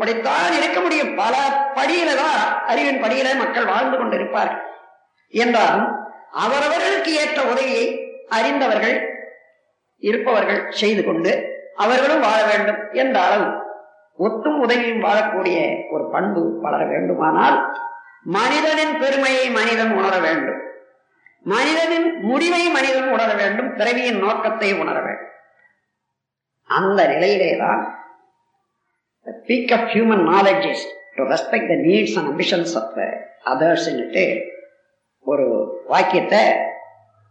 இப்படித்தான் இருக்க முடியும். பல படியில தான் அறிவின் படியில மக்கள் வாழ்ந்து கொண்டிருப்பார்கள். என்றாலும் அவரவர்களுக்கு ஏற்ற உதவியை அறிந்தவர்கள் இருப்பவர்கள் செய்து கொண்டு அவர்களும் வாழ வேண்டும் என்ற அளவு ஒத்தும் உதவியும் வாழக்கூடிய ஒரு பண்பு வளர வேண்டுமானால் மனிதனின் பெருமையை மனிதன் உணர வேண்டும். மனிதனின் முடிவை மனிதன் உணர வேண்டும். பிறவியின் நோக்கத்தை உணர வேண்டும். அந்த நிலையிலேதான் peak of human knowledge is to respect the needs and ambitions of the அதர்ஸ்ன்னுட்டு ஒரு வாக்கியத்தை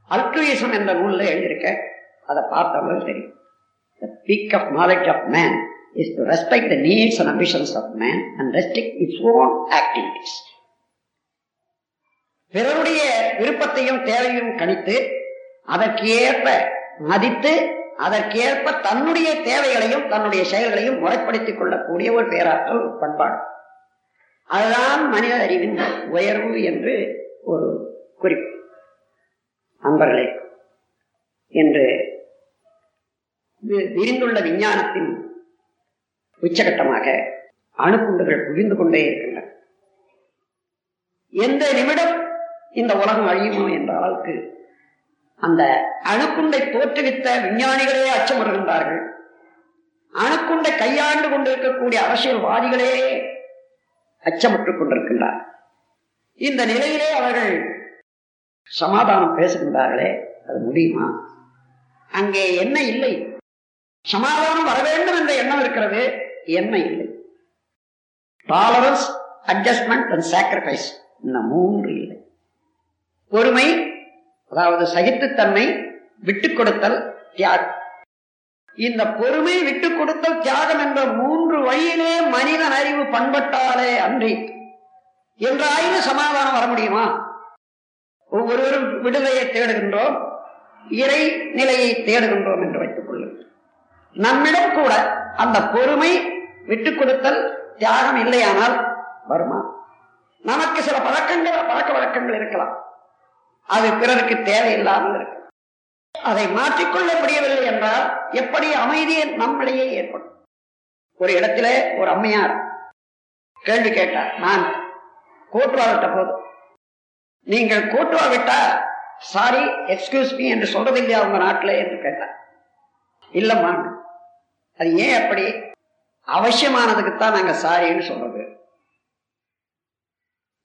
அல்ட்ருயிசம் என்ற நூலில் எழுதியிருக்க. அதை பார்த்தவங்களுக்கு தெரியும். The peak of knowledge of man is to respect the needs and ambitions of man and restrict its own activities பிறருடைய விருப்பத்தையும் தேவையும் கணித்து அதற்கு ஏற்ப மதித்து அதற்கேற்ப தன்னுடைய தேவைகளையும் தன்னுடைய செயல்களையும் முறைப்படுத்திக் கொள்ளக்கூடிய ஒரு பேராற்றல் பண்பாடு. அதுதான் மனித அறிவின் உயர்வு என்று ஒரு குறிப்பு. அன்பர்களே என்று விரிந்துள்ள விஞ்ஞானத்தின் உச்சகட்டமாக அணுகுண்டுகள் குவிந்து கொண்டே இருக்கின்றன. எந்த நிமிடம் இந்த உலகம் அழியுமோ என்ற அளவுக்கு அந்த அணுக்குண்டை தோற்றுவித்த விஞ்ஞானிகளே அச்சமுறுகின்றார்கள். அணுக்குண்டை கையாண்டு கொண்டிருக்கக்கூடிய அரசியல்வாதிகளே அச்சமுற்றுக் கொண்டிருக்கின்றார். இந்த நிலையிலே அவர்கள் சமாதானம் பேசுகின்றார்களே அது முடியுமா? அங்கே என்ன இல்லை? சமாதானம் வர வேண்டும் என்ற எண்ணம் இருக்கிறது என்ன இல்லை? டாலரன்ஸ் அட்ஜஸ்ட்மெண்ட் அண்ட் சாக்ரிஃபைஸ் இந்த மூன்று இல்லை. பொறுமை அதாவது சகித்துத்தன்மை விட்டு கொடுத்தல் தியாகம். இந்த பொறுமை விட்டு கொடுத்தல் தியாகம் என்ற மூன்று வழியிலே மனிதன் அறிவு பண்பட்டாலே அன்றி என்றாயினும் சமாதானம் வர முடியுமா? ஒவ்வொருவரும் விடுதலையை தேடுகின்றோம் இறை நிலையை தேடுகின்றோம் என்று வைத்துக் கொள்ளுங்கள். நம்மிடம் கூட அந்த பொறுமை விட்டுக் கொடுத்தல் தியாகம் இல்லையானால் வருமா? நமக்கு சில பழக்கங்கள் பழக்க வழக்கங்கள் இருக்கலாம். அது பிறருக்கு தேவையில்லாமல் இருக்கு. அதை மாற்றிக்கொள்ள முடியவில்லை என்றால் எப்படி அமைதியை நம்மளையே ஏற்படும்? ஒரு இடத்துல ஒரு அம்மையார் கேள்வி கேட்டார் நான் கோட்டுவா விட்ட போது நீங்கள் கோட்டுவா விட்டா சாரி எக்ஸ்கியூஸ் மீ என்று சொல்றது இல்லையா உங்க நாட்டில்? என்று கேட்டார். இல்லம்மா. அது ஏன் அப்படி? அவசியமானதுக்குத்தான் நாங்க சாரின்னு சொல்றது.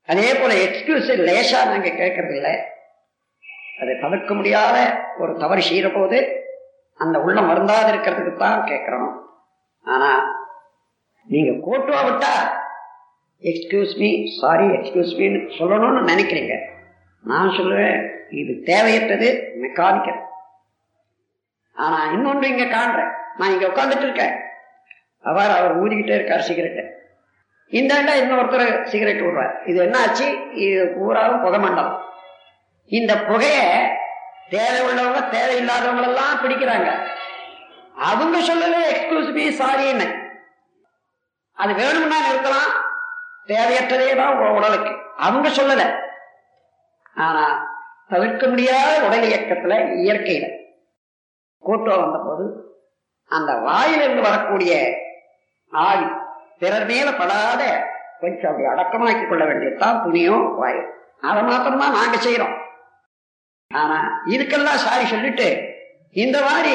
அதே போல எக்ஸ்கியூஸ் லேசா நாங்க கேட்கறது இல்லை அதை தவிர்க்க முடியாத ஒரு தவறு செய்கிற போது அந்த உள்ளம் வருந்தாது இருக்கிறதுக்கு தான் கேட்குறோம். ஆனால் நீங்கள் கோட்டுவா விட்டா எக்ஸ்கியூஸ் மீ சாரி எக்ஸ்கியூஸ் மீன்னு சொல்லணும்னு நினைக்கிறீங்க. நான் சொல்லுவேன் இது தேவையற்றது மெக்கானிக்கல் ஆனால் இன்னொன்று இங்கே காண்றேன். நான் இங்கே உட்காந்துட்டு இருக்கேன். அவர் அவர் ஊதிக்கிட்டே இருக்கார் சிகரெட்டு. இந்தாண்டா இன்னொருத்தர் சிகரெட் விடுறார் இது என்ன ஆச்சு இது பூராவும் புகை மண்டலம் இந்த புகைய தேவை உள்ளவங்க தேவையில்லாதவங்க எல்லாம் பிடிக்கிறாங்க. அவங்க சொல்லல எக்ஸ்கியூஸ் சாரின்னு அது வேணும்னா நிறுத்தலாம். தேவையற்றதே தான் உ- உடலுக்கு. அவங்க சொல்லல. ஆனா தவிர்க்க முடியாத உடல் இயக்கத்துல இயற்கையில. கூட்டம் வந்த போது அந்த வாயிலிருந்து வரக்கூடிய ஆவி பிறர் மேல படாத கொஞ்சம் அப்படி அடக்கமாக்கி கொள்ள வேண்டியதுதான் துணியும் வாயு அதை மாத்திரம்தான் நாங்க செய்யறோம் ஆனா இதுக்கெல்லாம் சாரி சொல்லிட்டு இந்த மாதிரி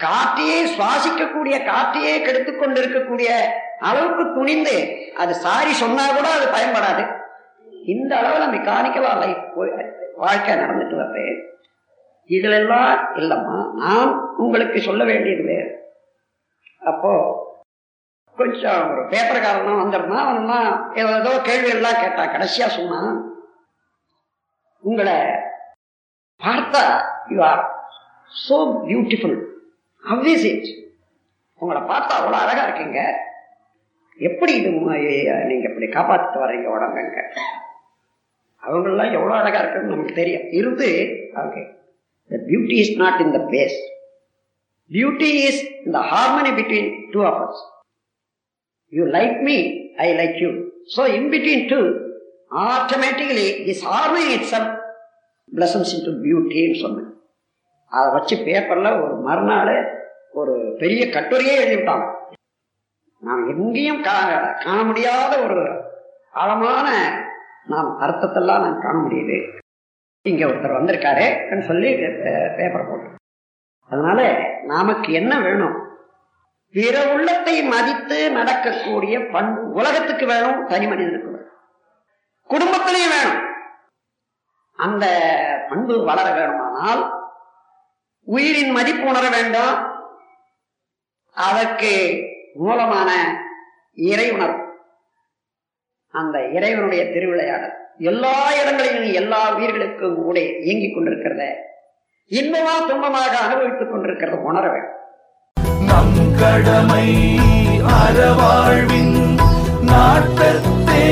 காற்றையே சுவாசிக்கக்கூடிய காற்றையே கெடுத்து கொண்டிருக்கக்கூடிய அளவுக்கு துணிந்து அது சாரி சொன்னா கூட அது பயன்படாது. இந்த அளவுல மெக்கானிக்கலா லைஃப் வாழ்க்கை நடந்துட்டு வருது இதுலெல்லாம் இல்லம்மா நான் உங்களுக்கு சொல்ல வேண்டியது வேறு. அப்போ கொஞ்சம் ஒரு பேப்பர்காரனா வந்திருந்தான் அவனா ஏதோ கேள்வி எல்லாம் கேட்டான் கடைசியா சொன்னான். உங்களை பார்த்தா you are so beautiful obvious it உங்களை பார்த்தா அவ்வளோ அழகா இருக்கீங்க. எப்படி இது நீங்கள் நீங்க இப்படி காப்பாத்திட்டு வர்றீங்க உடம்புங்க? அவங்களெல்லாம் எவ்வளோ அழகா இருக்குன்னு நமக்கு தெரியும். இருந்து okay the beauty is not in the face beauty is in the harmony between two of us you like me I like you so in between two automatically this harmony it some pleasance in to பியூட்டின்னு சொன்னேன் அதை வச்சு பேப்பரில் ஒரு மறுநாள் ஒரு பெரிய கட்டுரையே எழுதிவிட்டாங்க. நாம் எங்கேயும் கா- காண முடியாத ஒரு ஆழமான நாம் அர்த்தத்தெல்லாம் நான் காண முடியுது. இங்கே ஒருத்தர் வந்திருக்காரு சொல்லி பேப்பர் போட்டு. அதனால நமக்கு என்ன வேணும்? பிற உள்ளத்தை மதித்து நடக்கக்கூடிய பண்பு உலகத்துக்கு வேணும் தனி மனிதனுக்கு வேணும். குடும்பத்திலையும் வேணும். அந்த பண்பு வளர வேணுமானால் உயிரின் மதிப்பு உணர வேண்டும். அதற்கு மூலமான இறை உணர்வு. அந்த இறைவனுடைய திருவிளையாடல் எல்லா இடங்களிலும் எல்லா உயிர்களுக்கும் கூட இயங்கிக் கொண்டிருக்கிறத இன்பமா துன்பமாக அனுபவித்துக் கொண்டிருக்கிறத உணர வேண்டும். நம் கடமை அறவாழ்வின் நாட்டத்தே.